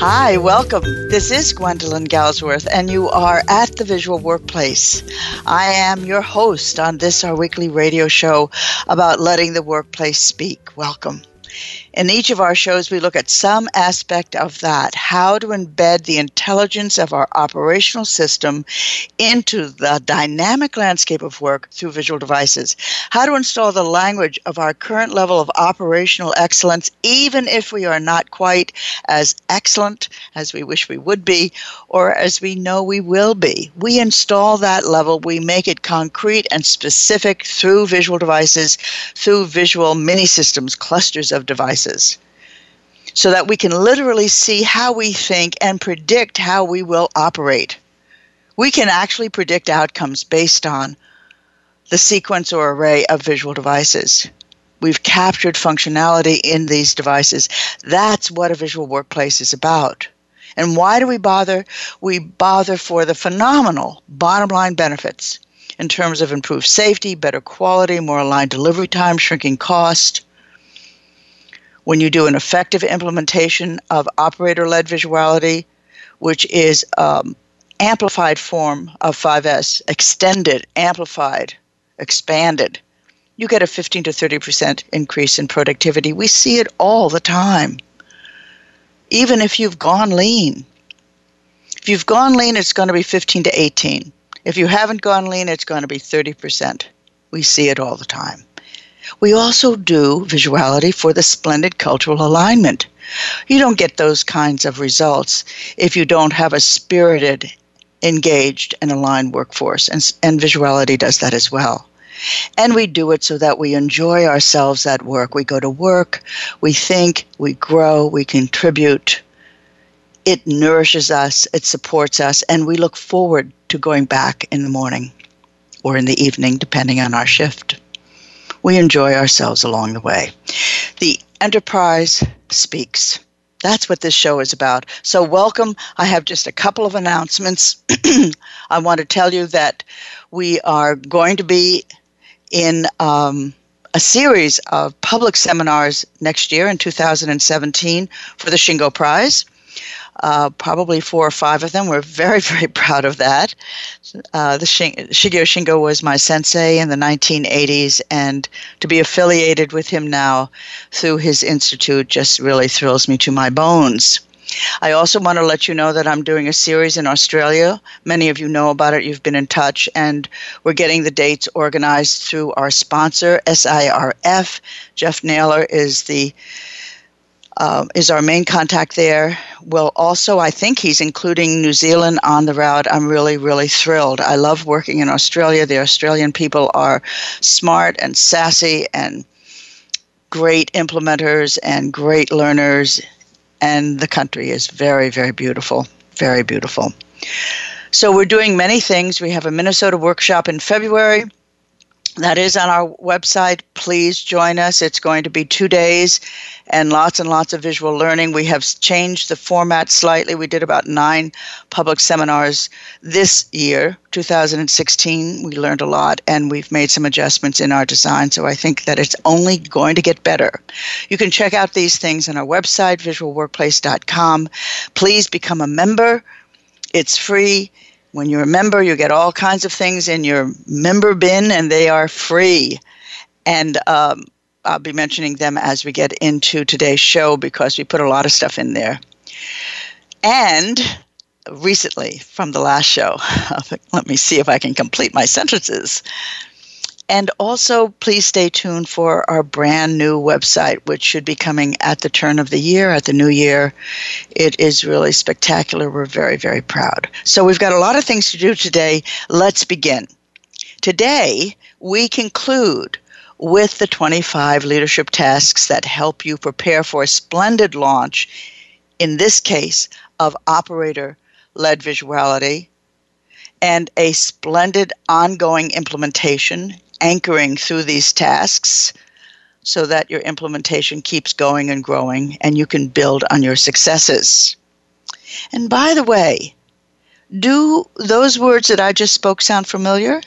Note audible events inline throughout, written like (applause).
Hi, welcome. This is Gwendolyn Galsworth, and you are at the Visual Workplace. I am your host on this, our weekly radio show about letting the workplace speak. Welcome. In each of our shows, we look at some aspect of that how to embed the intelligence of our operational system into the dynamic landscape of work through visual devices, how to install the language of our current level of operational excellence, even if we are not quite as excellent as we wish we would be or as we know we will be. We install that level, we make it concrete and specific through visual devices, through visual mini systems, clusters of devices so that we can literally see how we think and predict how we will operate. We can actually predict outcomes based on the sequence or array of visual devices. We've captured functionality in these devices. That's what a visual workplace is about. And why do we bother? We bother for the phenomenal bottom line benefits in terms of improved safety, better quality, more aligned delivery time, shrinking cost, when you do an effective implementation of operator led visuality, which is um, amplified form of 5S, extended, amplified, expanded, you get a 15 to 30% increase in productivity. We see it all the time. Even if you've gone lean. If you've gone lean, it's going to be 15 to 18. If you haven't gone lean, it's going to be 30%. We see it all the time. We also do visuality for the splendid cultural alignment. You don't get those kinds of results if you don't have a spirited, engaged, and aligned workforce, and, and visuality does that as well. And we do it so that we enjoy ourselves at work. We go to work, we think, we grow, we contribute. It nourishes us, it supports us, and we look forward to going back in the morning or in the evening, depending on our shift we enjoy ourselves along the way. The enterprise speaks. That's what this show is about. So, welcome. I have just a couple of announcements. (clears throat) I want to tell you that we are going to be in um, a series of public seminars next year in 2017 for the Shingo Prize uh, probably four or five of them. We're very, (laughs) very proud of that. Uh, the Shing- Shigeo Shingo was my sensei in the 1980s, and to be affiliated with him now through his institute just really thrills me to my bones. I also want to let you know that I'm doing a series in Australia. Many of you know about it, you've been in touch, and we're getting the dates organized through our sponsor, SIRF. Jeff Naylor is the uh, is our main contact there. Well, also, I think he's including New Zealand on the route. I'm really, really thrilled. I love working in Australia. The Australian people are smart and sassy and great implementers and great learners, and the country is very, very beautiful. Very beautiful. So, we're doing many things. We have a Minnesota workshop in February that is on our website. Please join us. It's going to be two days and lots and lots of visual learning. We have changed the format slightly. We did about nine public seminars this year, 2016. We learned a lot and we've made some adjustments in our design. So I think that it's only going to get better. You can check out these things on our website, visualworkplace.com. Please become a member. It's free when you're a member, you get all kinds of things in your member bin, and they are free. And um, I'll be mentioning them as we get into today's show because we put a lot of stuff in there. And recently from the last show, (laughs) let me see if I can complete my sentences. And also, please stay tuned for our brand new website, which should be coming at the turn of the year, at the new year. It is really spectacular. We're very, very proud. So, we've got a lot of things to do today. Let's begin. Today, we conclude with the 25 leadership tasks that help you prepare for a splendid launch, in this case, of operator led visuality, and a splendid ongoing implementation anchoring through these tasks so that your implementation keeps going and growing and you can build on your successes. And by the way, do those words that I just spoke sound familiar?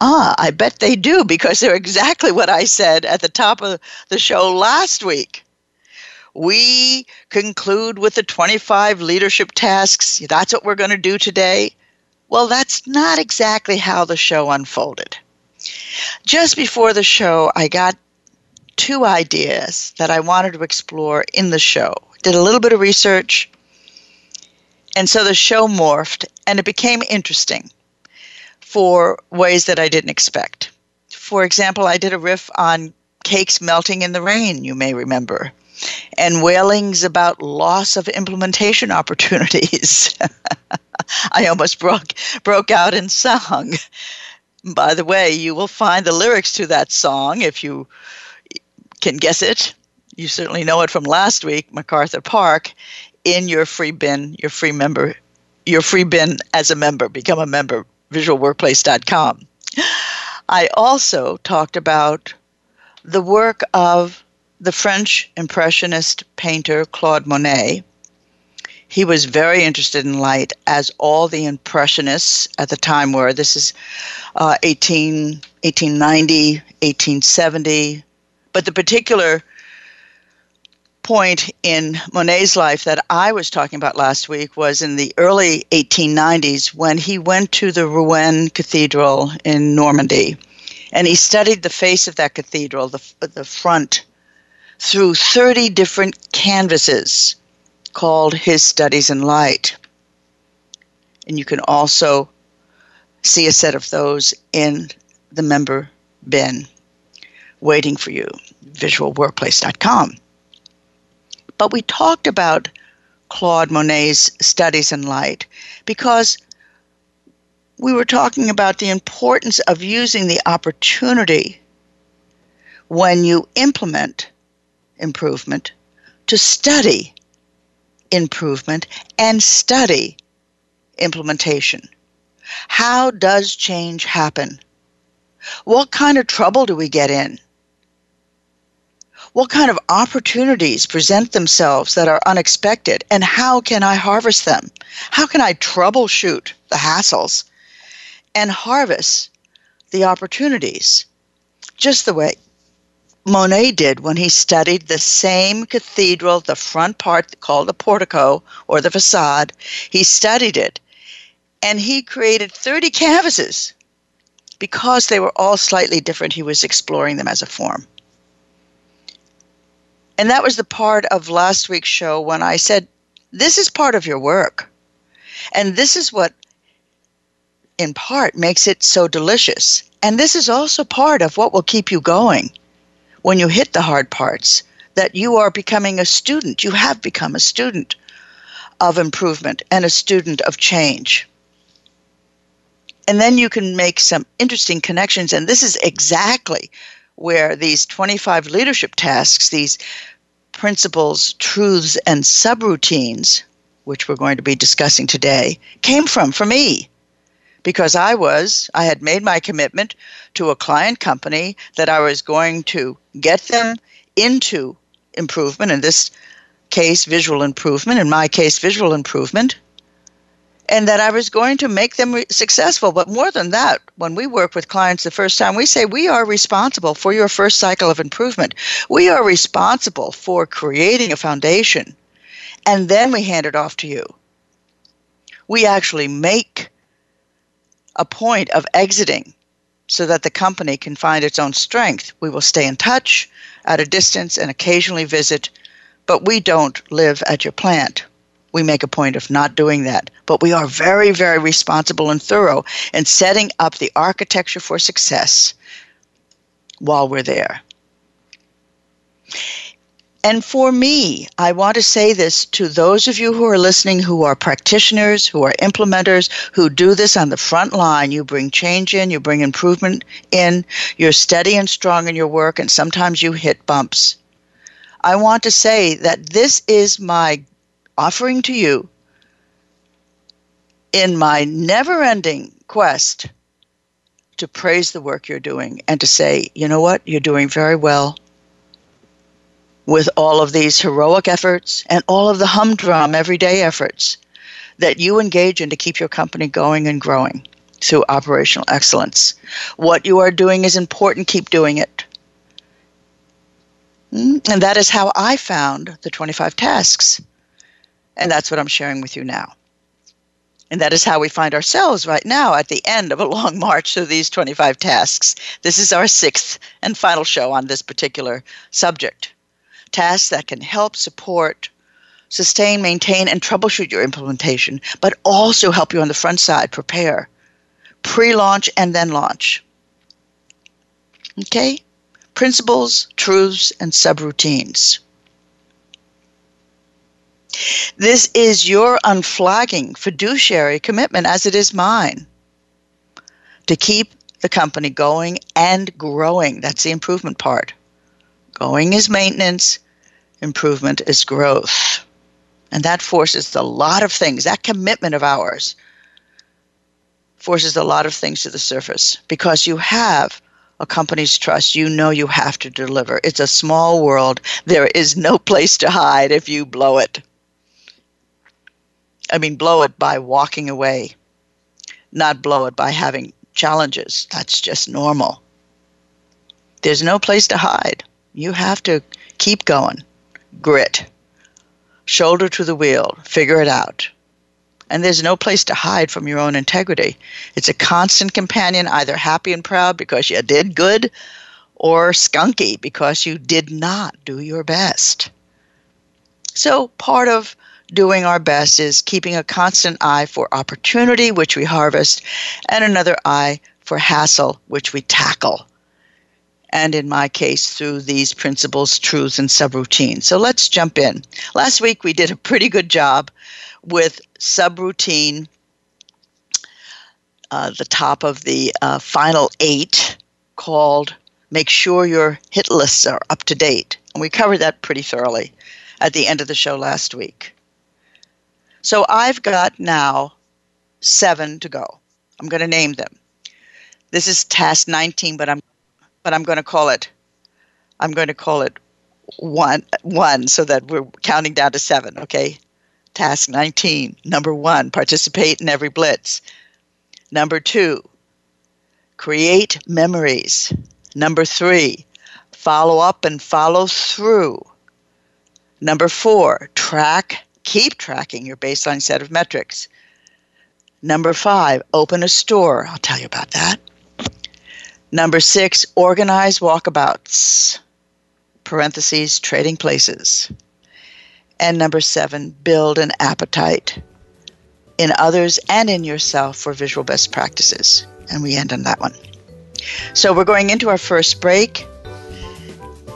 Ah, I bet they do because they're exactly what I said at the top of the show last week. We conclude with the 25 leadership tasks. That's what we're going to do today. Well, that's not exactly how the show unfolded. Just before the show, I got two ideas that I wanted to explore in the show. Did a little bit of research, and so the show morphed and it became interesting for ways that I didn't expect. For example, I did a riff on cakes melting in the rain, you may remember, and wailings about loss of implementation (laughs) opportunities. (laughs) I almost broke broke out in song. By the way, you will find the lyrics to that song if you can guess it. You certainly know it from last week, MacArthur Park, in your free bin, your free member, your free bin as a member. Become a member, visualworkplace.com. I also talked about the work of the French Impressionist painter Claude Monet he was very interested in light, as all the Impressionists at the time were. This is uh, 18, 1890, 1870. But the particular point in Monet's life that I was talking about last week was in the early 1890s when he went to the Rouen Cathedral in Normandy and he studied the face of that cathedral, the, the front, through 30 different canvases called His Studies in Light. And you can also see a set of those in the member bin waiting for you, visualworkplace.com. But we talked about Claude Monet's Studies in Light because we were talking about the importance of using the opportunity when you implement improvement to study improvement and study implementation. How does change happen? What kind of trouble do we get in? What kind of opportunities present themselves that are unexpected, and how can I harvest them? How can I troubleshoot the hassles and harvest the opportunities? Just the way Monet did when he studied the same cathedral, the front part called the portico or the facade. He studied it and he created 30 canvases because they were all slightly different. He was exploring them as a form. And that was the part of last week's show when I said, This is part of your work. And this is what, in part, makes it so delicious. And this is also part of what will keep you going when you hit the hard parts that you are becoming a student. You have become a student of improvement and a student of change. And then you can make some interesting connections. And this is exactly where these 25 leadership tasks, these principles, truths, and subroutines, which we're going to be discussing today, came from for me because I was, I had made my commitment to a client company that I was going to get them into improvement, in this case, visual improvement, in my case, visual improvement, and that I was going to make them re- successful. But more than that, when we work with clients the first time, we say we are responsible for your first cycle of improvement. We are responsible for creating a foundation, and then we hand it off to you. We actually make a point of exiting so that the company can find its own strength. We will stay in touch at a distance and occasionally visit, but we don't live at your plant. We make a point of not doing that. But we are very, very responsible and thorough in setting up the architecture for success while we're there. And for me, I want to say this to those of you who are listening who are practitioners, who are implementers, who do this on the front line. You bring change in, you bring improvement in, you're steady and strong in your work, and sometimes you hit bumps. I want to say that this is my offering to you in my never ending quest to praise the work you're doing and to say, you know what, you're doing very well with all of these heroic efforts and all of the humdrum everyday efforts that you engage in to keep your company going and growing through operational excellence. What you are doing is important, keep doing it. Hmm? And that is how I found the 25 tasks. And that's what I'm sharing with you now. And that is how we find ourselves right now at the end of a long (laughs) march through these 25 tasks. This is our sixth and final show on this particular subject tasks that can help support, sustain, maintain, and troubleshoot your implementation, but also help you on the front side prepare, pre launch, and then launch. Okay? Principles, truths, and subroutines. This is your unflagging fiduciary commitment, as it is mine, to keep the company going and growing. That's the improvement part. Going is maintenance, improvement is growth. And that forces a lot of things. That commitment of ours forces a lot of things to the surface because you have a company's trust. You know you have to deliver. It's a small world. There is no (laughs) place to hide if you blow it. I mean, blow it by walking away, not blow it by having challenges. That's just normal. There's no place to hide. You have to keep going. Grit. Shoulder to the wheel. Figure it out. And there's no place to hide from your own integrity. It's a constant companion, either happy and proud because you did good or skunky because you did not do your best. So, part of doing our best is keeping a constant eye for opportunity, which we harvest, and another eye for hassle, which we tackle and in my case through these principles, truths, and subroutines. So let's jump in. Last week we did a pretty good job with subroutine, uh, the top of the uh, final eight called Make Sure Your Hit Lists Are Up to Date. And we covered that pretty thoroughly at the end of the show last week. So I've got now seven to go. I'm going to name them. This is task 19, but I'm but I'm going to call it I'm going to call it one one so that we're counting down to seven. Okay. Task 19. Number one, participate in every blitz. Number two, create memories. Number three, follow up and follow through. Number four, track, keep tracking your baseline set of metrics. Number five, open a store. I'll tell you about that. Number six, organize walkabouts, parentheses, trading places. And number seven, build an appetite in others and in yourself for visual best practices. And we end on that one. So we're going into our first break,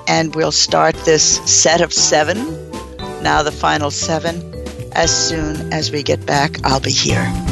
and we'll start this set of seven, now the final seven. As soon as we get back, I'll be here.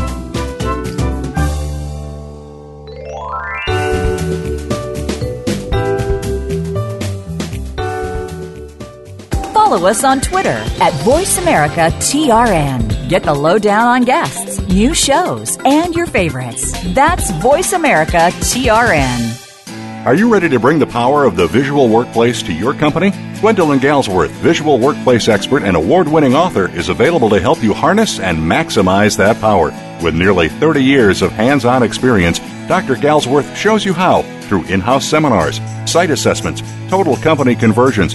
Follow us on Twitter at VoiceAmericaTRN. Get the lowdown on guests, new shows, and your favorites. That's VoiceAmericaTRN. Are you ready to bring the power of the visual workplace to your company? Gwendolyn Galsworth, visual workplace expert and award winning author, is available to help you harness and maximize that power. With nearly 30 years of hands on experience, Dr. Galsworth shows you how through in house seminars, site assessments, total company conversions,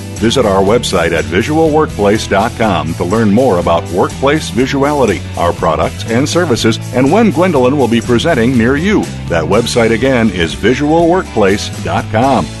Visit our website at visualworkplace.com to learn more about workplace visuality, our products and services, and when Gwendolyn will be presenting near you. That website again is visualworkplace.com.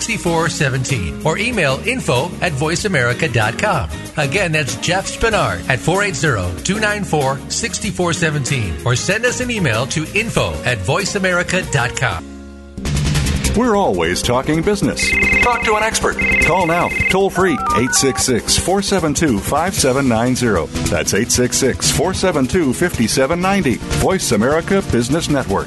6417 or email info at voiceamerica.com. Again, that's Jeff Spinard at 480 294 6417 or send us an email to info at voiceamerica.com. We're always talking business. Talk to an expert. Call now, toll free, 866 472 5790. That's 866 472 5790. Voice America Business Network.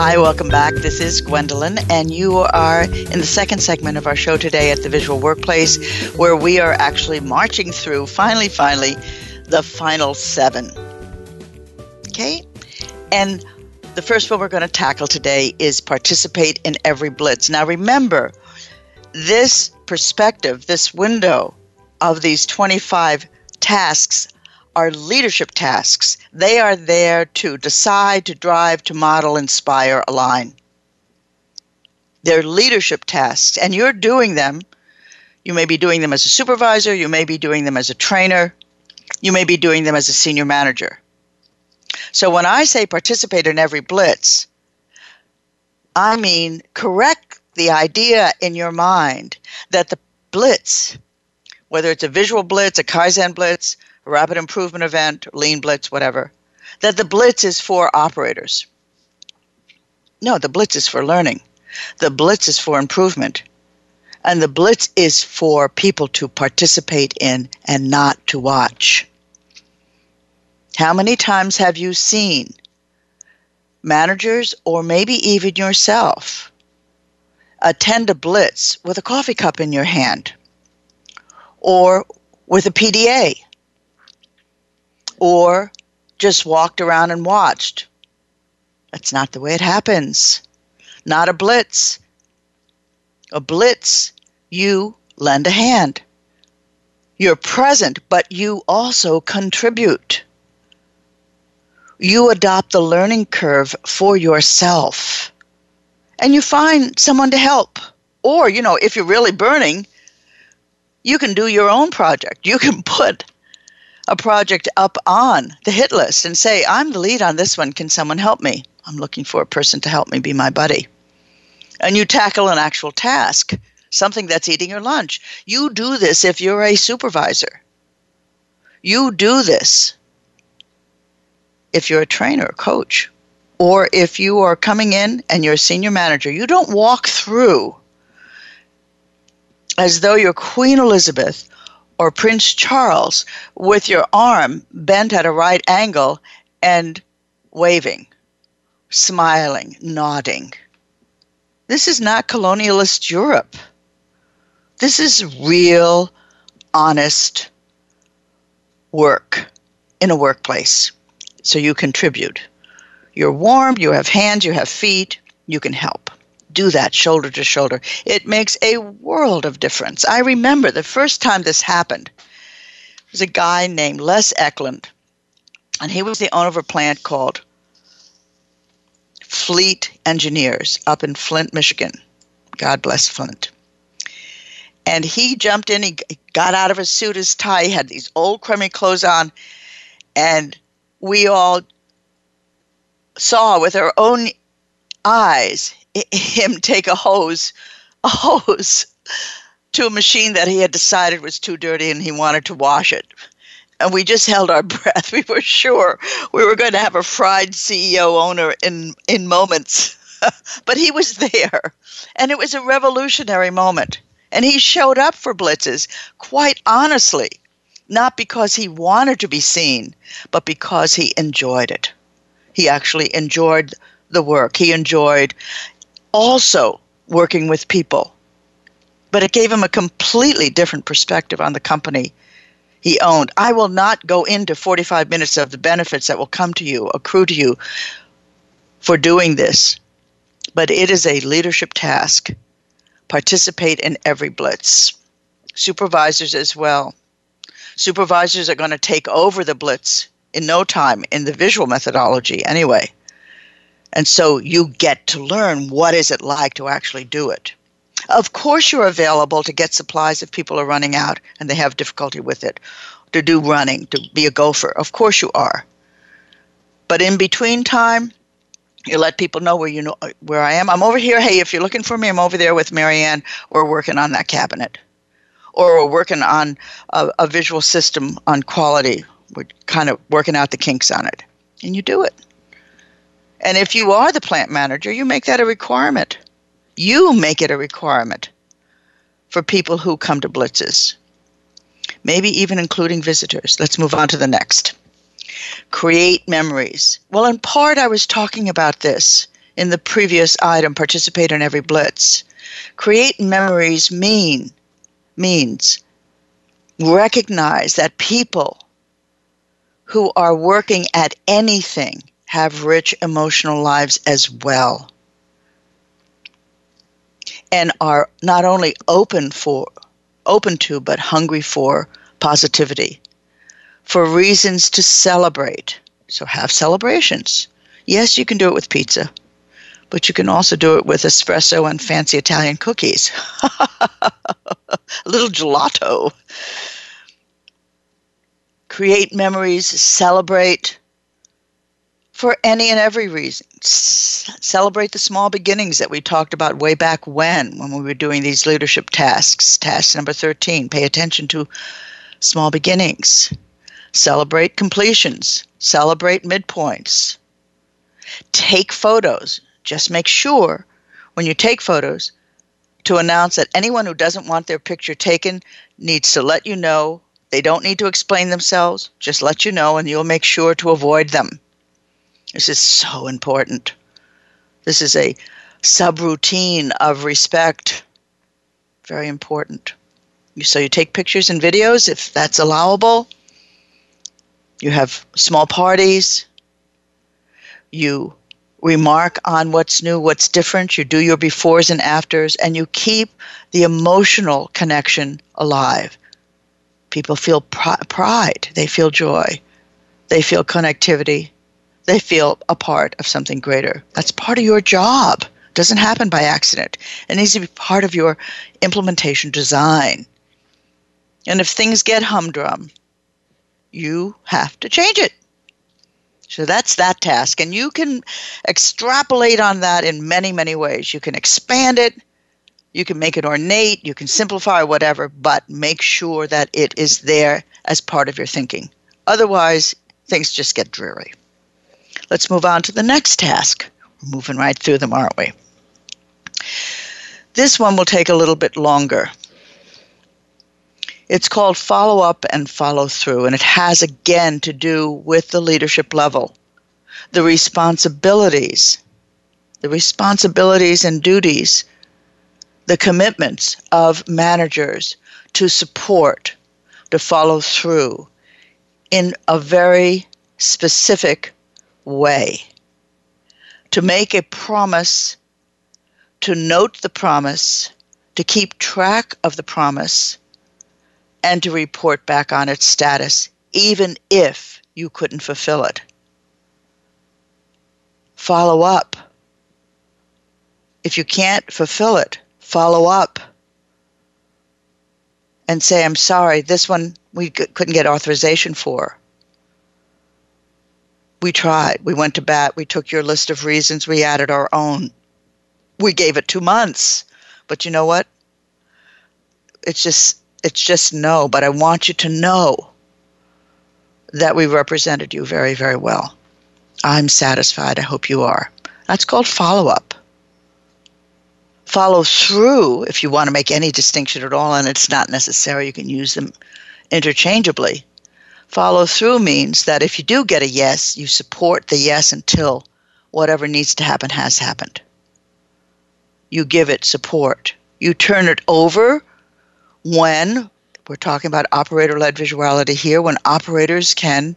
Hi, welcome back. This is Gwendolyn, and you are in the second segment of our show today at the Visual Workplace, where we are actually marching through, finally, finally, the final seven. Okay? And the first one we're going to tackle today is participate in every blitz. Now, remember, this perspective, this window of these 25 tasks are leadership tasks. They are there to decide, to drive, to model, inspire, align. They're leadership tasks, and you're doing them. You may be doing them as a supervisor, you may be doing them as a trainer, you may be doing them as a senior manager. So when I say participate in every blitz, I mean correct the idea in your mind that the blitz, whether it's a visual blitz, a Kaizen blitz, rapid improvement event, lean blitz, whatever, that the blitz is for operators. No, the blitz is for learning. The blitz is for improvement. And the blitz is for people to participate in and not to watch. How many times have you seen managers or maybe even yourself attend a blitz with a coffee cup in your hand or with a PDA or just walked around and watched. That's not the way it happens. Not a blitz. A blitz, you lend a hand. You're present, but you also contribute. You adopt the learning curve for yourself. And you find someone to help. Or, you know, if you're really burning, you can do your own project. You can (laughs) put a project up on the hit list and say, I'm the lead on this one. Can someone help me? I'm looking for a person to help me be my buddy. And you tackle an actual task, something that's eating your lunch. You do this if you're a supervisor. You do this if you're a trainer, a coach, or if you are coming in and you're a senior manager. You don't walk through as though you're Queen Elizabeth or Prince Charles with your arm bent at a right angle and waving, smiling, nodding. This is not colonialist Europe. This is real, honest work in a workplace. So you contribute. You're warm, you have hands, you have feet, you can help do that shoulder to shoulder. It makes a world of difference. I remember the first time this happened There was a guy named Les Eklund, and he was the owner of a plant called Fleet Engineers up in Flint, Michigan. God bless Flint. And he jumped in, he got out of his suit, his tie, he had these old crummy clothes on, and we all saw with our own eyes him take a hose, a hose to a machine that he had decided was too dirty and he wanted to wash it. And we just held our (laughs) breath. We were sure we were going to have a fried CEO owner in, in moments. (laughs) but he was there. And it was a revolutionary moment. And he showed up for blitzes quite honestly, not because he wanted to be seen, but because he enjoyed it. He actually enjoyed the work. He enjoyed also working with people. But it gave him a completely different perspective on the company he owned. I will not go into 45 minutes of the benefits that will come to you, accrue to you for doing this, but it is a leadership task. Participate in every blitz. Supervisors as well. Supervisors are going to take over the blitz in no time in the visual methodology anyway. And so you get to learn what is it like to actually do it. Of course you're available to get supplies if people are running out and they have difficulty with it, to do running, to be a gopher. Of course you are. But in between time, you let people know where you know where I am. I'm over here. Hey, if you're looking for me, I'm over there with Marianne. We're working on that cabinet, or we're working on a, a visual system on quality. We're kind of working out the kinks on it, and you do it. And if you are the plant manager, you make that a requirement. You make it a requirement for people who come to blitzes, maybe even including visitors. Let's move on to the next. Create memories. Well, in part, I was talking about this in the previous item participate in every blitz. Create memories mean means recognize that people who are working at anything have rich emotional lives as well. And are not only open for open to but hungry for positivity. For reasons to celebrate. So have celebrations. Yes you can do it with pizza but you can also do it with espresso and fancy italian cookies. (laughs) A little gelato. Create memories celebrate for any and every reason. C- celebrate the small beginnings that we talked about way back when, when we were doing these leadership tasks. Task number 13 pay attention to small beginnings. Celebrate completions. Celebrate midpoints. Take photos. Just make sure when you take photos to announce that anyone who doesn't want their picture taken needs to let you know. They don't need to explain themselves, just let you know, and you'll make sure to avoid them. This is so important. This is a subroutine of respect. Very important. So you take pictures and videos if that's allowable. You have small parties. You remark on what's new, what's different. You do your befores and afters, and you keep the emotional connection alive. People feel pr- pride, they feel joy, they feel connectivity, they feel a part of something greater. That's part of your job. It doesn't happen by accident. It needs to be part of your implementation design. And if things get humdrum, you have to change it. So that's that task. And you can extrapolate on that in many, many ways. You can expand it, you can make it ornate, you can simplify, whatever, but make sure that it is there as part of your thinking. Otherwise, things just get dreary. Let's move on to the next task. We're moving right through them, aren't we? This one will take a little bit longer. It's called follow up and follow through, and it has again to do with the leadership level, the responsibilities, the responsibilities and duties, the commitments of managers to support, to follow through in a very specific way. To make a promise, to note the promise, to keep track of the promise, and to report back on its status, even if you couldn't fulfill it. Follow up. If you can't fulfill it, follow up. and say, I'm sorry, this one we couldn't get authorization for. We tried. We went to bat. We took your list of reasons. We added our own. We gave it two months. But you know what? It's just it's just no. But I want you to know that we represented you very, very well. I'm satisfied. I hope you are. That's called follow up. Follow through, if you want to make any distinction at all, and it's not necessary, you can use them interchangeably. Follow through means that if you do get a yes, you support the yes until whatever needs to happen has happened. You give it support. You turn it over when we're talking about operator led visuality here, when operators can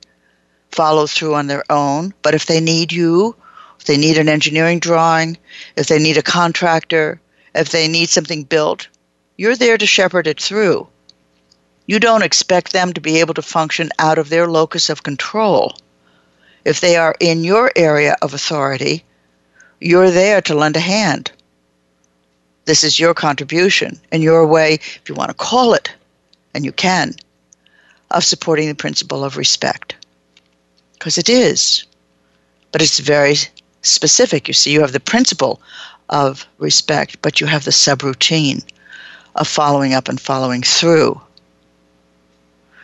follow through on their own. But if they need you, if they need an engineering drawing, if they need a contractor, if they need something built, you're there to shepherd it through. You don't expect them to be able to function out of their locus of control. If they are in your area of authority, you're there to lend a hand. This is your contribution and your way, if you want to call it, and you can, of supporting the principle of respect. Because it is. But it's very specific. You see, you have the principle of respect, but you have the subroutine of following up and following through.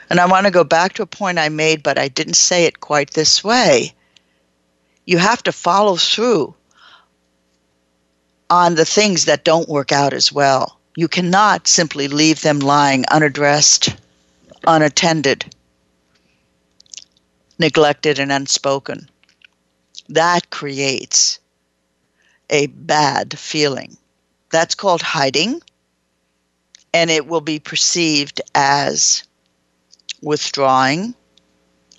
And I want to go back to a point I made, but I didn't say it quite this way. You have to follow through on the things that don't work out as well. You cannot simply leave them lying unaddressed, unattended, neglected, and unspoken. That creates a bad feeling. That's called hiding, and it will be perceived as withdrawing,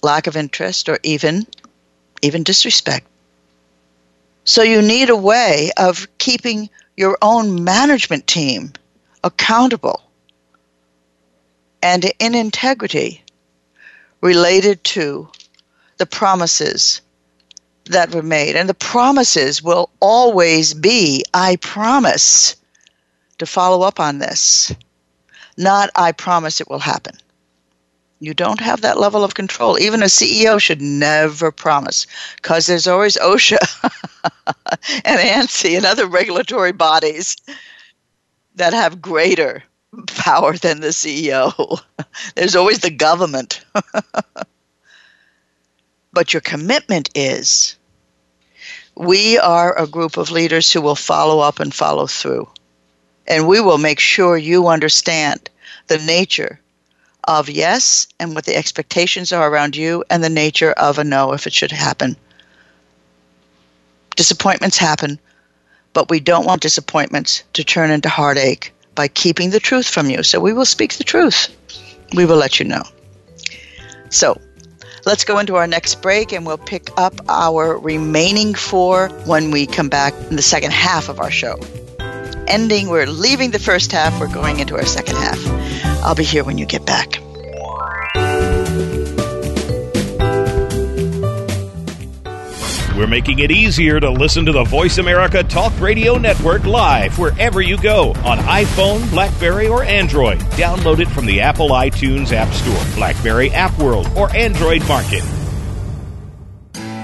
lack of interest, or even even disrespect. So you need a way of keeping your own management team accountable and in integrity related to the promises that were made. And the promises will always be I promise to follow up on this, not I promise it will happen. You don't have that level of control. Even a CEO should never promise because there's always OSHA (laughs) and ANSI and other regulatory bodies that have greater power than the CEO. (laughs) there's always the government. (laughs) but your commitment is we are a group of leaders who will follow up and follow through. And we will make sure you understand the nature of yes and what the expectations are around you and the nature of a no if it should happen. Disappointments happen, but we don't want disappointments to turn into heartache by keeping the truth from you. So we will speak the truth. We will let you know. So let's go into our next break and we'll pick up our remaining four when we come back in the second half of our show. Ending, we're leaving the first half, we're going into our second half. I'll be here when you get back. We're making it easier to listen to the Voice America Talk Radio Network live wherever you go on iPhone, Blackberry, or Android. Download it from the Apple iTunes App Store, Blackberry App World, or Android Market.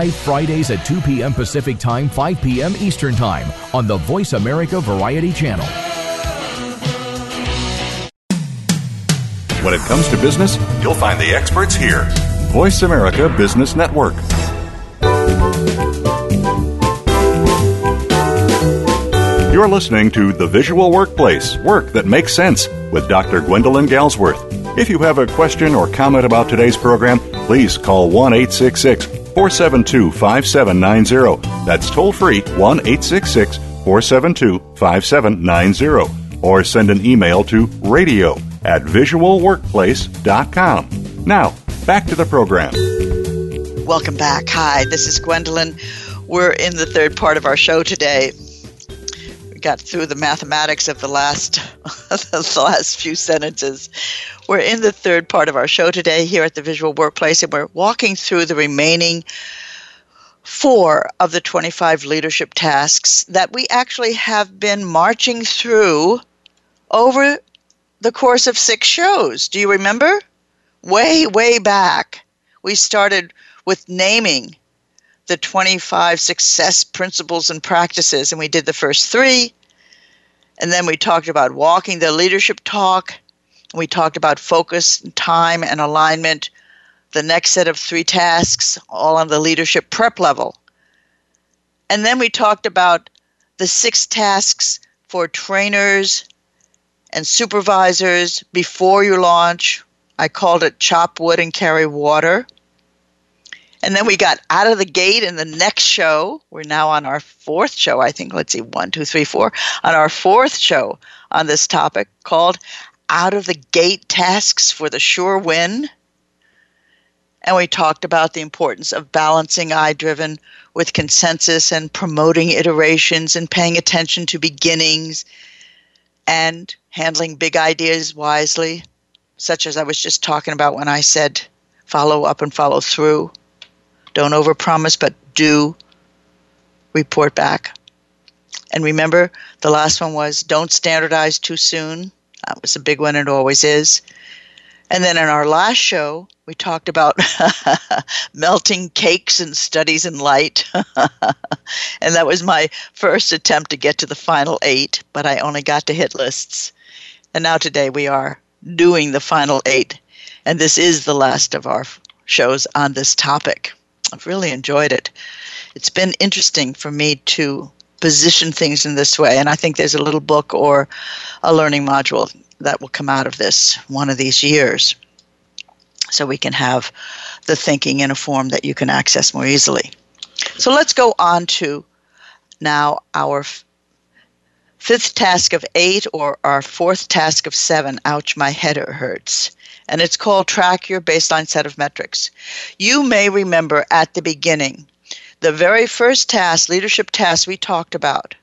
live Fridays at 2 p.m. Pacific Time, 5 p.m. Eastern Time on the Voice America Variety Channel. When it comes to business, you'll find the experts here. Voice America Business Network. You're listening to The Visual Workplace Work That Makes Sense with Dr. Gwendolyn Galsworth. If you have a question or comment about today's program, please call 1 866 472 5790. That's toll free 1 866 472 5790. Or send an email to radio at visualworkplace.com. Now, back to the program. Welcome back. Hi, this is Gwendolyn. We're in the third part of our show today. Got through the mathematics of the last (laughs) the last few sentences. We're in the third part of our show today here at the Visual Workplace, and we're walking through the remaining four of the 25 leadership tasks that we actually have been marching through over the course of six shows. Do you remember? Way, way back, we started with naming the 25 success principles and practices, and we did the first three. And then we talked about walking the leadership talk we talked about focus, time, and alignment. The next set of three tasks, all on the leadership prep level. And then we talked about the six tasks for trainers and supervisors before you launch. I called it chop wood and carry water. And then we got out of the gate in the next show. We're now on our fourth show, I think. Let's see, one, two, three, four. On our fourth show on this topic called out of the gate tasks for the sure win. And we talked about the importance of balancing iDriven with consensus and promoting iterations and paying attention to beginnings and handling big ideas wisely, such as I was just talking about when I said follow up and follow through. Don't overpromise, but do report back. And remember, the last one was don't standardize too soon. That was a big one, it always is. And then in our last show, we talked about (laughs) melting cakes and studies in light. (laughs) and that was my first attempt to get to the final eight, but I only got to hit lists. And now today we are doing the final eight. And this is the last of our shows on this topic. I've really enjoyed it. It's been interesting for me to position things in this way. And I think there's a little book or a learning module that will come out of this one of these years. So we can have the thinking in a form that you can access more easily. So let's go on to now our f- fifth task of eight or our fourth task of seven. Ouch, my head hurts. And it's called Track Your Baseline Set of Metrics. You may remember at the beginning the very first task, leadership task we talked about,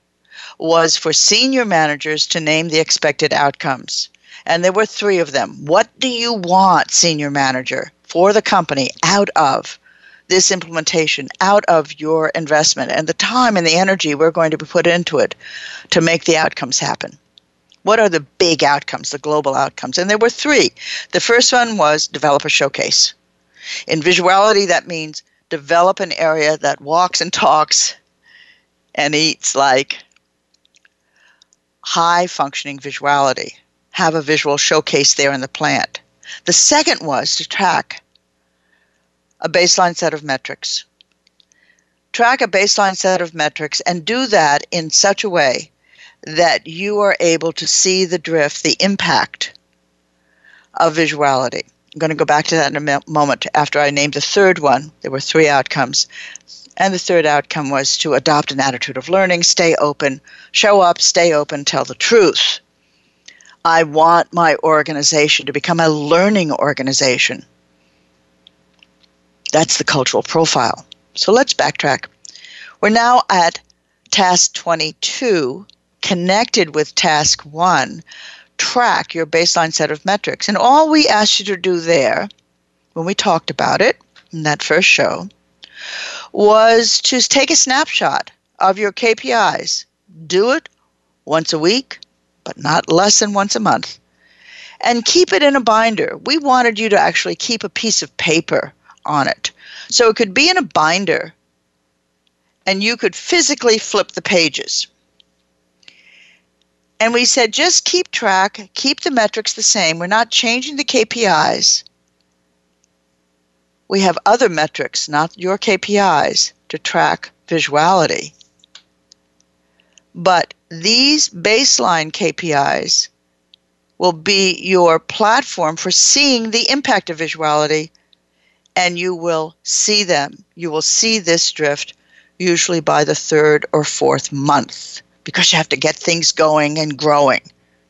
was for senior managers to name the expected outcomes. And there were three of them. What do you want, senior manager, for the company out of this implementation, out of your investment and the time and the energy we're going to put into it to make the outcomes happen? What are the big outcomes, the global outcomes? And there were three. The first one was develop a showcase. In visuality, that means develop an area that walks and talks and eats like high functioning visuality. Have a visual showcase there in the plant. The second was to track a baseline set of metrics. Track a baseline set of metrics and do that in such a way that you are able to see the drift, the impact of visuality. I'm going to go back to that in a moment after I named the third one. There were three outcomes. And the third outcome was to adopt an attitude of learning, stay open, show up, stay open, tell the truth. I want my organization to become a learning organization. That's the cultural profile. So let's backtrack. We're now at task 22, connected with task 1. Track your baseline set of metrics. And all we asked you to do there, when we talked about it in that first show, was to take a snapshot of your KPIs. Do it once a week, but not less than once a month. And keep it in a binder. We wanted you to actually keep a piece of paper on it. So it could be in a binder and you could physically flip the pages. And we said just keep track, keep the metrics the same. We're not changing the KPIs. We have other metrics, not your KPIs, to track visuality. But these baseline KPIs will be your platform for seeing the impact of visuality, and you will see them. You will see this drift usually by the third or fourth month because you have to get things going and growing.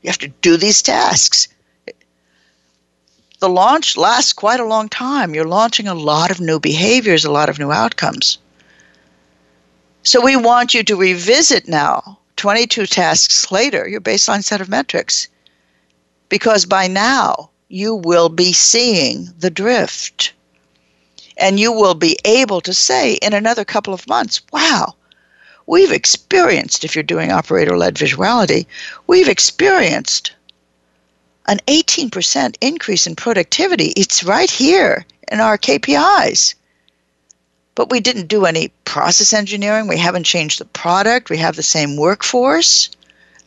You have to do these tasks. The launch lasts quite a long time. You're launching a lot of new behaviors, a lot of new outcomes. So we want you to revisit now, 22 tasks later, your baseline set of metrics, because by now you will be seeing the drift. And you will be able to say in another couple of months, wow, we've experienced, if you're doing operator led visuality, we've experienced an 18% increase in productivity. It's right here in our KPIs. But we didn't do any process engineering. We haven't changed the product. We have the same workforce.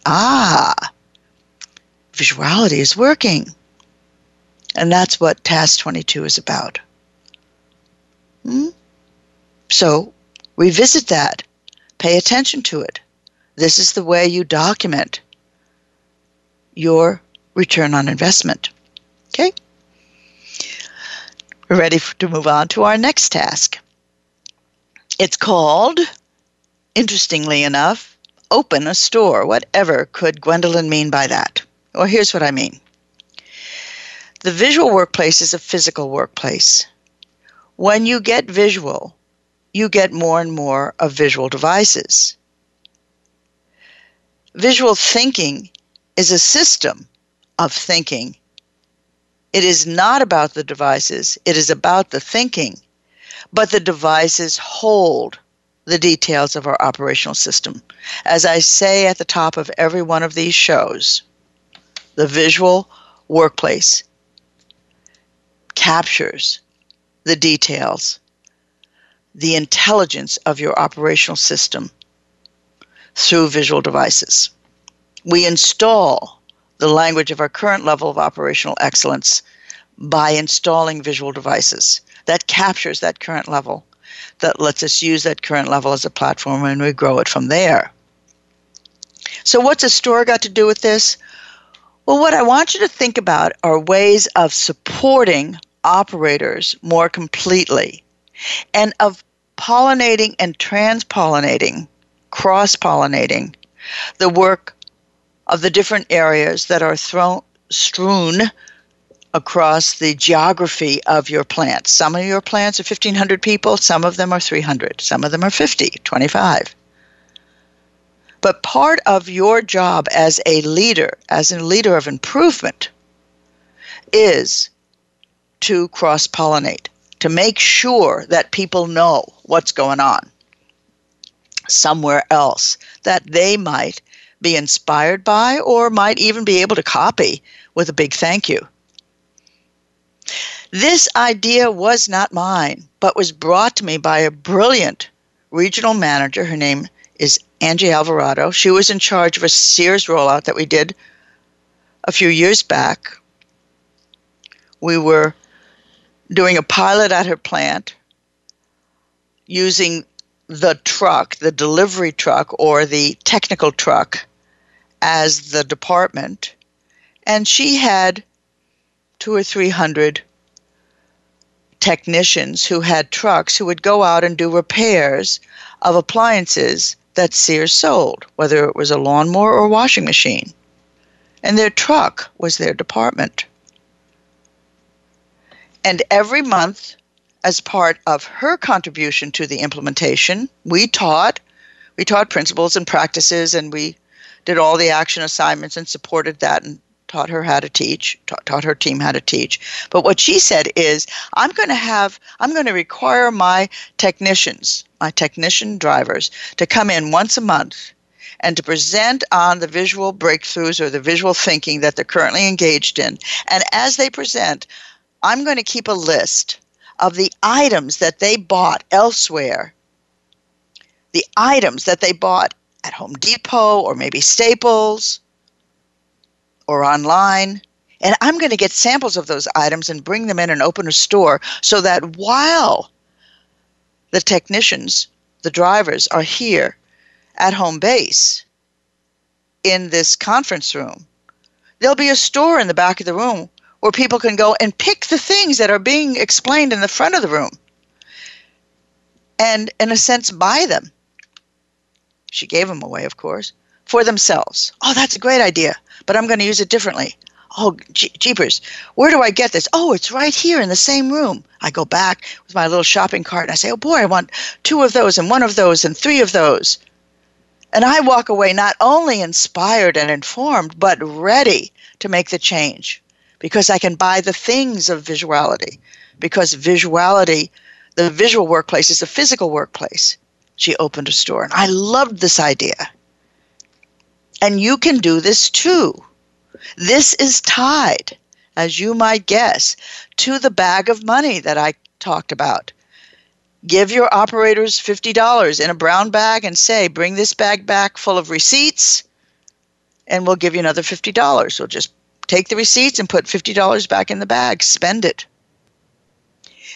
Ah, visuality is working. And that's what Task 22 is about. Hmm? So revisit that. Pay attention to it. This is the way you document your return on investment. Okay? We're ready to move on to our next task. It's called, interestingly enough, open a store. Whatever could Gwendolyn mean by that? Well, here's what I mean. The visual workplace is a physical workplace. When you get visual, you get more and more of visual devices. Visual thinking is a system of thinking. It is not about the devices, it is about the thinking. But the devices hold the details of our operational system. As I say at the top of every one of these shows, the visual workplace captures the details, the intelligence of your operational system through visual devices. We install the language of our current level of operational excellence by installing visual devices that captures that current level, that lets us use that current level as a platform and we grow it from there. So, what's a store got to do with this? Well, what I want you to think about are ways of supporting operators more completely and of pollinating and transpollinating, cross pollinating the work of the different areas that are thrown, strewn across the geography of your plants. Some of your plants are 1,500 people, some of them are 300, some of them are 50, 25. But part of your job as a leader, as a leader of improvement, is to cross pollinate, to make sure that people know what's going on somewhere else that they might be inspired by or might even be able to copy with a big thank you. This idea was not mine, but was brought to me by a brilliant regional manager. Her name is Angie Alvarado. She was in charge of a Sears rollout that we did a few years back. We were doing a pilot at her plant using the truck, the delivery truck, or the technical truck as the department. And she had two or three hundred technicians who had trucks who would go out and do repairs of appliances that Sears sold, whether it was a lawnmower or washing machine. And their truck was their department. And every month, as part of her contribution to the implementation, we taught we taught principles and practices and we did all the action assignments and supported that and taught her how to teach, taught, taught her team how to teach. But what she said is, I'm going to have, I'm going to require my technicians, my technician drivers, to come in once a month and to present on the visual breakthroughs or the visual thinking that they're currently engaged in. And as they present, I'm going to keep a list of the items that they bought elsewhere the items that they bought at Home Depot or maybe Staples or online. And I'm going to get samples of those items and bring them in and open a store so that while the technicians, the drivers, are here at home base in this conference room, there'll be a store in the back of the room where people can go and pick the things that are being explained in the front of the room and, in a sense, buy them she gave them away, of course, for themselves. Oh, that's a great idea, but I'm going to use it differently. Oh, jeepers, where do I get this? Oh, it's right here in the same room. I go back with my little shopping cart and I say, oh boy, I want two of those and one of those and three of those. And I walk away not only inspired and informed, but ready to make the change because I can buy the things of visuality. Because visuality, the visual workplace is a physical workplace she opened a store. And I loved this idea. And you can do this too. This is tied, as you might guess, to the bag of money that I talked about. Give your operators $50 in a brown bag and say, bring this bag back full of receipts, and we'll give you another $50. We'll just take the receipts and put $50 back in the bag, spend it.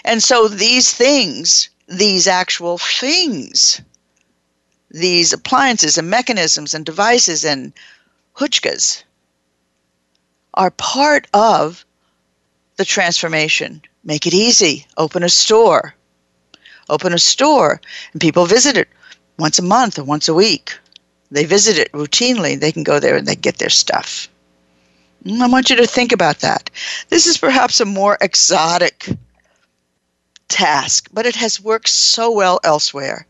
And so these things these actual things, these appliances and mechanisms and devices and huchkas, are part of the transformation. Make it easy. Open a store. Open a store, and people visit it once a month or once a week. They visit it routinely. They can go there and they get their stuff. I want you to think about that. This is perhaps a more exotic task, but it has worked so well elsewhere.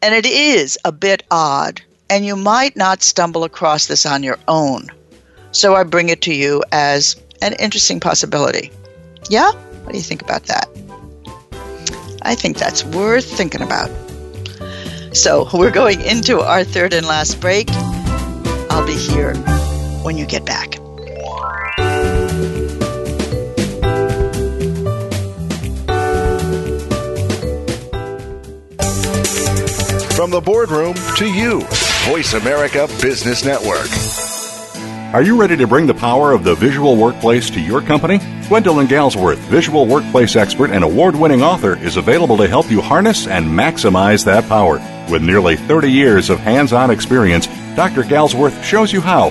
And it is a bit odd, and you might not stumble across this on your own. So I bring it to you as an interesting possibility. Yeah? What do you think about that? I think that's worth thinking about. So we're going into our third and last break. I'll be here when you get back. From the boardroom to you, Voice America Business Network. Are you ready to bring the power of the visual workplace to your company? Gwendolyn Galsworth, visual workplace expert and award winning author, is available to help you harness and maximize that power. With nearly 30 years of hands on experience, Dr. Galsworth shows you how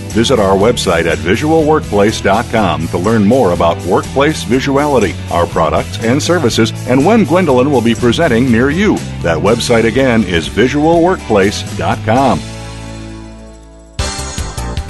Visit our website at visualworkplace.com to learn more about workplace visuality, our products and services, and when Gwendolyn will be presenting near you. That website again is visualworkplace.com.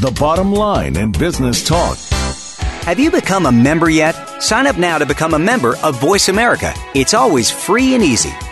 the bottom line in business talk. Have you become a member yet? Sign up now to become a member of Voice America. It's always free and easy.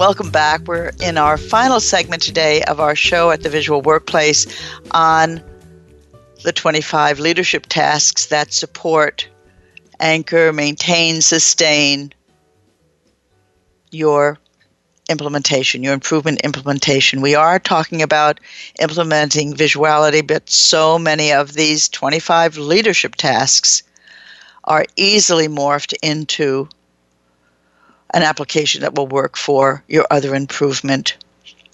Welcome back. We're in our final segment today of our show at the Visual Workplace on the 25 leadership tasks that support, anchor, maintain, sustain your implementation, your improvement implementation. We are talking about implementing visuality, but so many of these 25 leadership tasks are easily morphed into an application that will work for your other improvement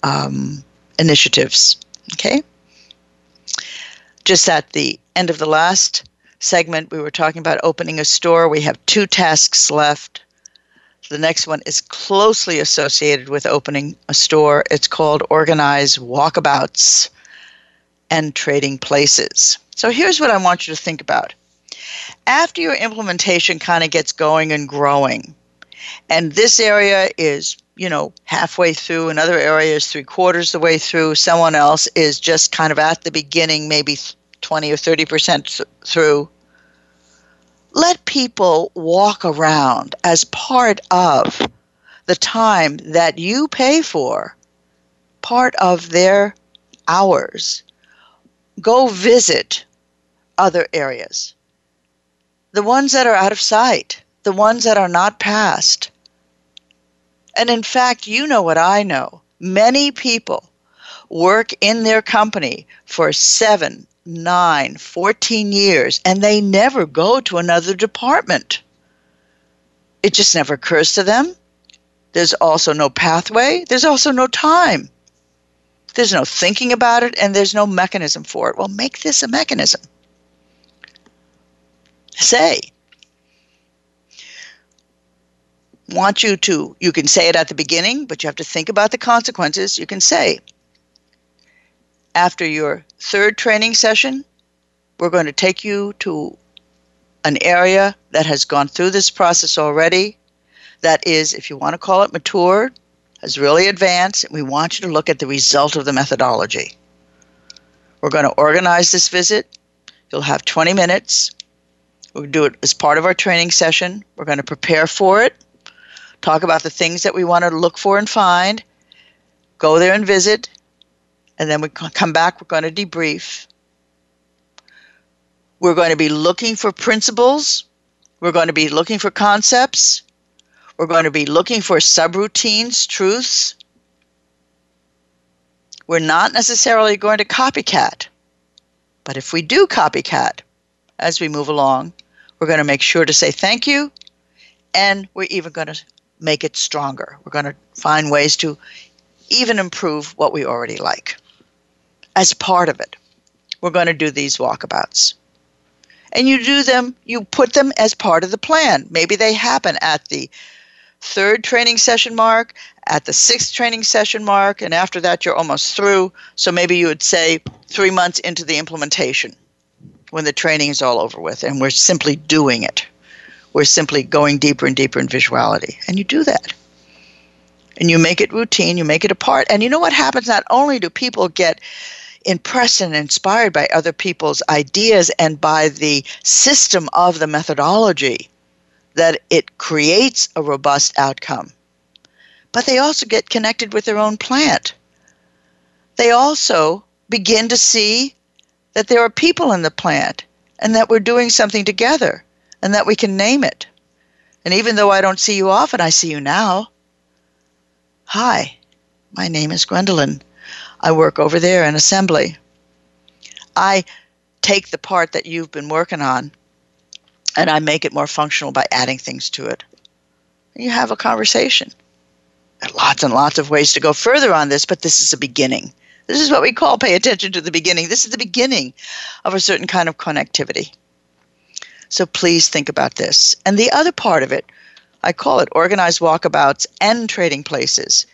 um, initiatives. Okay? Just at the end of the last segment, we were talking about opening a store. We have two tasks left. The next one is closely associated with opening a store. It's called Organize Walkabouts and Trading Places. So here's what I want you to think about. After your implementation kind of gets going and growing, and this area is you know halfway through another area is three quarters the way through. Someone else is just kind of at the beginning maybe 20 or 30 percent through. Let people walk around as part of the time that you pay for part of their hours. Go visit other areas. The ones that are out of sight the ones that are not passed. And in fact, you know what I know. Many people work in their company for seven, nine, 14 years, and they never go to another department. It just never occurs to them. There's also no pathway, there's also no time. There's no thinking about it, and there's no mechanism for it. Well, make this a mechanism. Say, want you to, you can say it at the beginning, but you have to think about the consequences. You can say, after your third training session, we're going to take you to an area that has gone through this process already. That is, if you want to call it mature, has really advanced, and we want you to look at the result of the methodology. We're going to organize this visit. You'll have 20 minutes. We'll do it as part of our training session. We're going to prepare for it talk about the things that we want to look for and find, go there and visit, and then we come back, we're going to debrief. We're going to be looking for principles, we're going to be looking for concepts, we're going to be looking for subroutines, truths. We're not necessarily going to copycat, but if we do copycat as we move along, we're going to make sure to say thank you, and we're even going to make it stronger. We're going to find ways to even improve what we already like. As part of it, we're going to do these walkabouts. And you do them, you put them as part of the plan. Maybe they happen at the third training session mark, at the sixth training session mark, and after that you're almost through. So maybe you would say three months into the implementation when the training is all over with and we're simply doing it. We're simply going deeper and deeper in visuality. And you do that. And you make it routine, you make it a part. And you know what happens? Not only do people get impressed and inspired by other people's ideas and by the system of the methodology that it creates a robust outcome. But they also get connected with their own plant. They also begin to see that there are people in the plant and that we're doing something together and that we can name it. And even though I don't see you often, I see you now. Hi, my name is Gwendolyn. I work over there in assembly. I take the part that you've been working on and I make it more functional by adding things to it. You have a conversation. There are lots and lots of ways to go further on this, but this is a beginning. This is what we call pay attention to the beginning. This is the beginning of a certain kind of connectivity. So please think about this. And the other part of it, I call it organized walkabouts and trading places,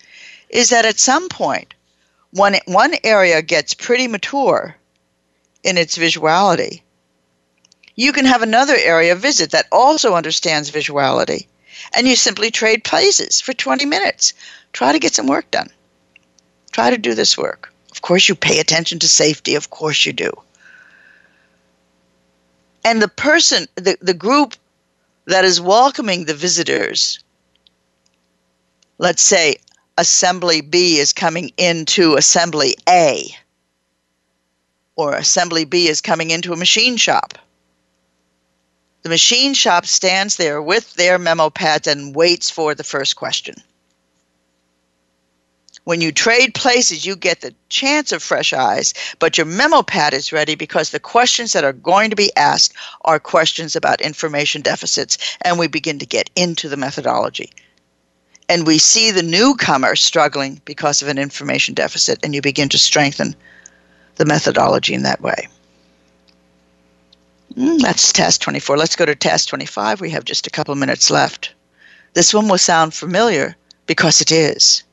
is that at some point, when one area gets pretty mature in its visuality, you can have another area visit that also understands visuality. And you simply trade places for 20 minutes. Try to get some work done. Try to do this work. Of course, you pay attention to safety. Of course, you do. And the person, the, the group that is welcoming the visitors, let's say Assembly B is coming into Assembly A, or Assembly B is coming into a machine shop. The machine shop stands there with their memo pads and waits for the first question. When you trade places, you get the chance of fresh eyes, but your memo pad is ready because the questions that are going to be asked are questions about information deficits, and we begin to get into the methodology. And we see the newcomer struggling because of an information deficit, and you begin to strengthen the methodology in that way. Mm, that's task 24. Let's go to task 25. We have just a couple minutes left. This one will sound familiar because it is.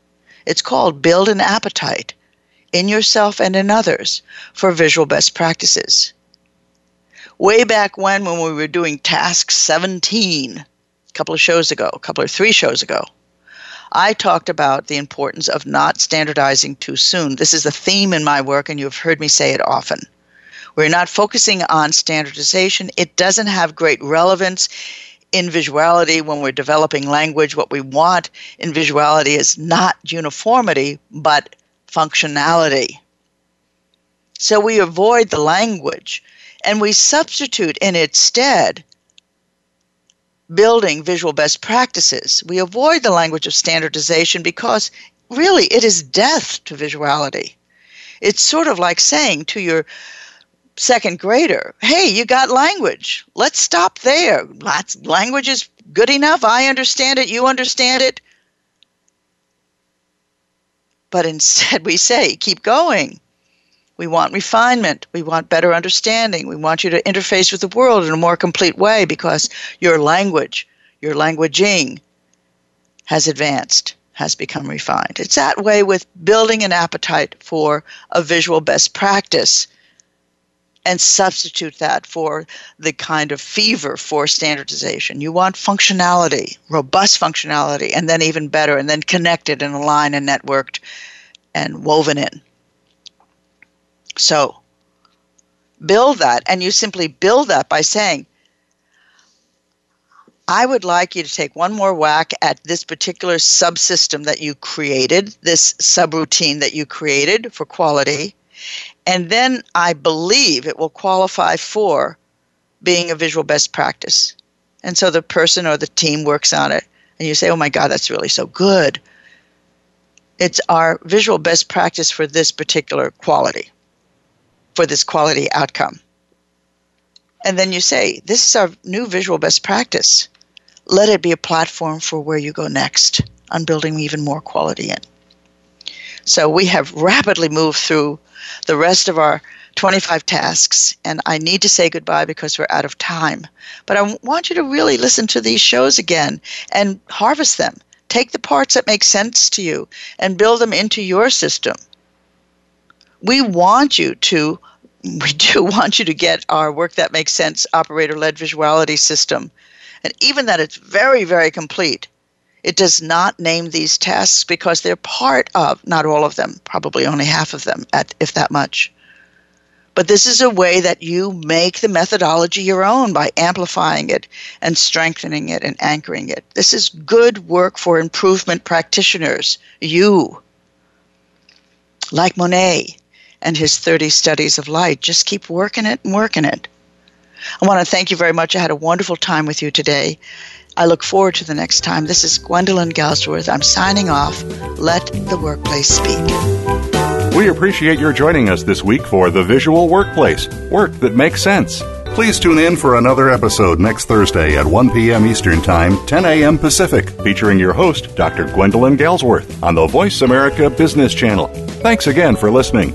It's called Build an Appetite in Yourself and in Others for Visual Best Practices. Way back when, when we were doing Task 17, a couple of shows ago, a couple or three shows ago, I talked about the importance of not standardizing too soon. This is a theme in my work, and you've heard me say it often. We're not focusing on standardization. It doesn't have great relevance in visuality, when we're developing language, what we want in visuality is not uniformity, but functionality. So we avoid the language and we substitute in its stead building visual best practices. We avoid the language of standardization because really it is death to visuality. It's sort of like saying to your second grader, hey, you got language. Let's stop there. Lots, language is good enough. I understand it. You understand it. But instead, (laughs) we say, keep going. We want refinement. We want better understanding. We want you to interface with the world in a more complete way because your language, your languaging, has advanced, has become refined. It's that way with building an appetite for a visual best practice and substitute that for the kind of fever for standardization. You want functionality, robust functionality, and then even better, and then connected and aligned and networked and woven in. So, build that, and you simply build that by saying, I would like you to take one more whack at this particular subsystem that you created, this subroutine that you created for quality, and then I believe it will qualify for being a visual best practice. And so the person or the team works on it, and you say, oh my God, that's really so good. It's our visual best practice for this particular quality, for this quality outcome. And then you say, this is our new visual best practice. Let it be a platform for where you go next on building even more quality in. So we have rapidly moved through the rest of our 25 tasks, and I need to say goodbye because we're out of time. But I want you to really listen to these shows again and harvest them. Take the parts that make sense to you and build them into your system. We want you to, we do (laughs) want you to get our work that makes sense operator led visuality system. And even that it's very, very complete. It does not name these tasks because they're part of, not all of them, probably only half of them, at, if that much, But this is a way that you make the methodology your own by amplifying it and strengthening it and anchoring it. This is good work for improvement practitioners. You, like Monet and his 30 studies of light, just keep working it and working it. I want to thank you very much. I had a wonderful time with you today. I look forward to the next time. This is Gwendolyn Galsworth. I'm signing off. Let the workplace speak. We appreciate your joining us this week for The Visual Workplace Work that Makes Sense. Please tune in for another episode next Thursday at 1 p.m. Eastern Time, 10 a.m. Pacific, featuring your host, Dr. Gwendolyn Galsworth, on the Voice America Business Channel. Thanks again for listening.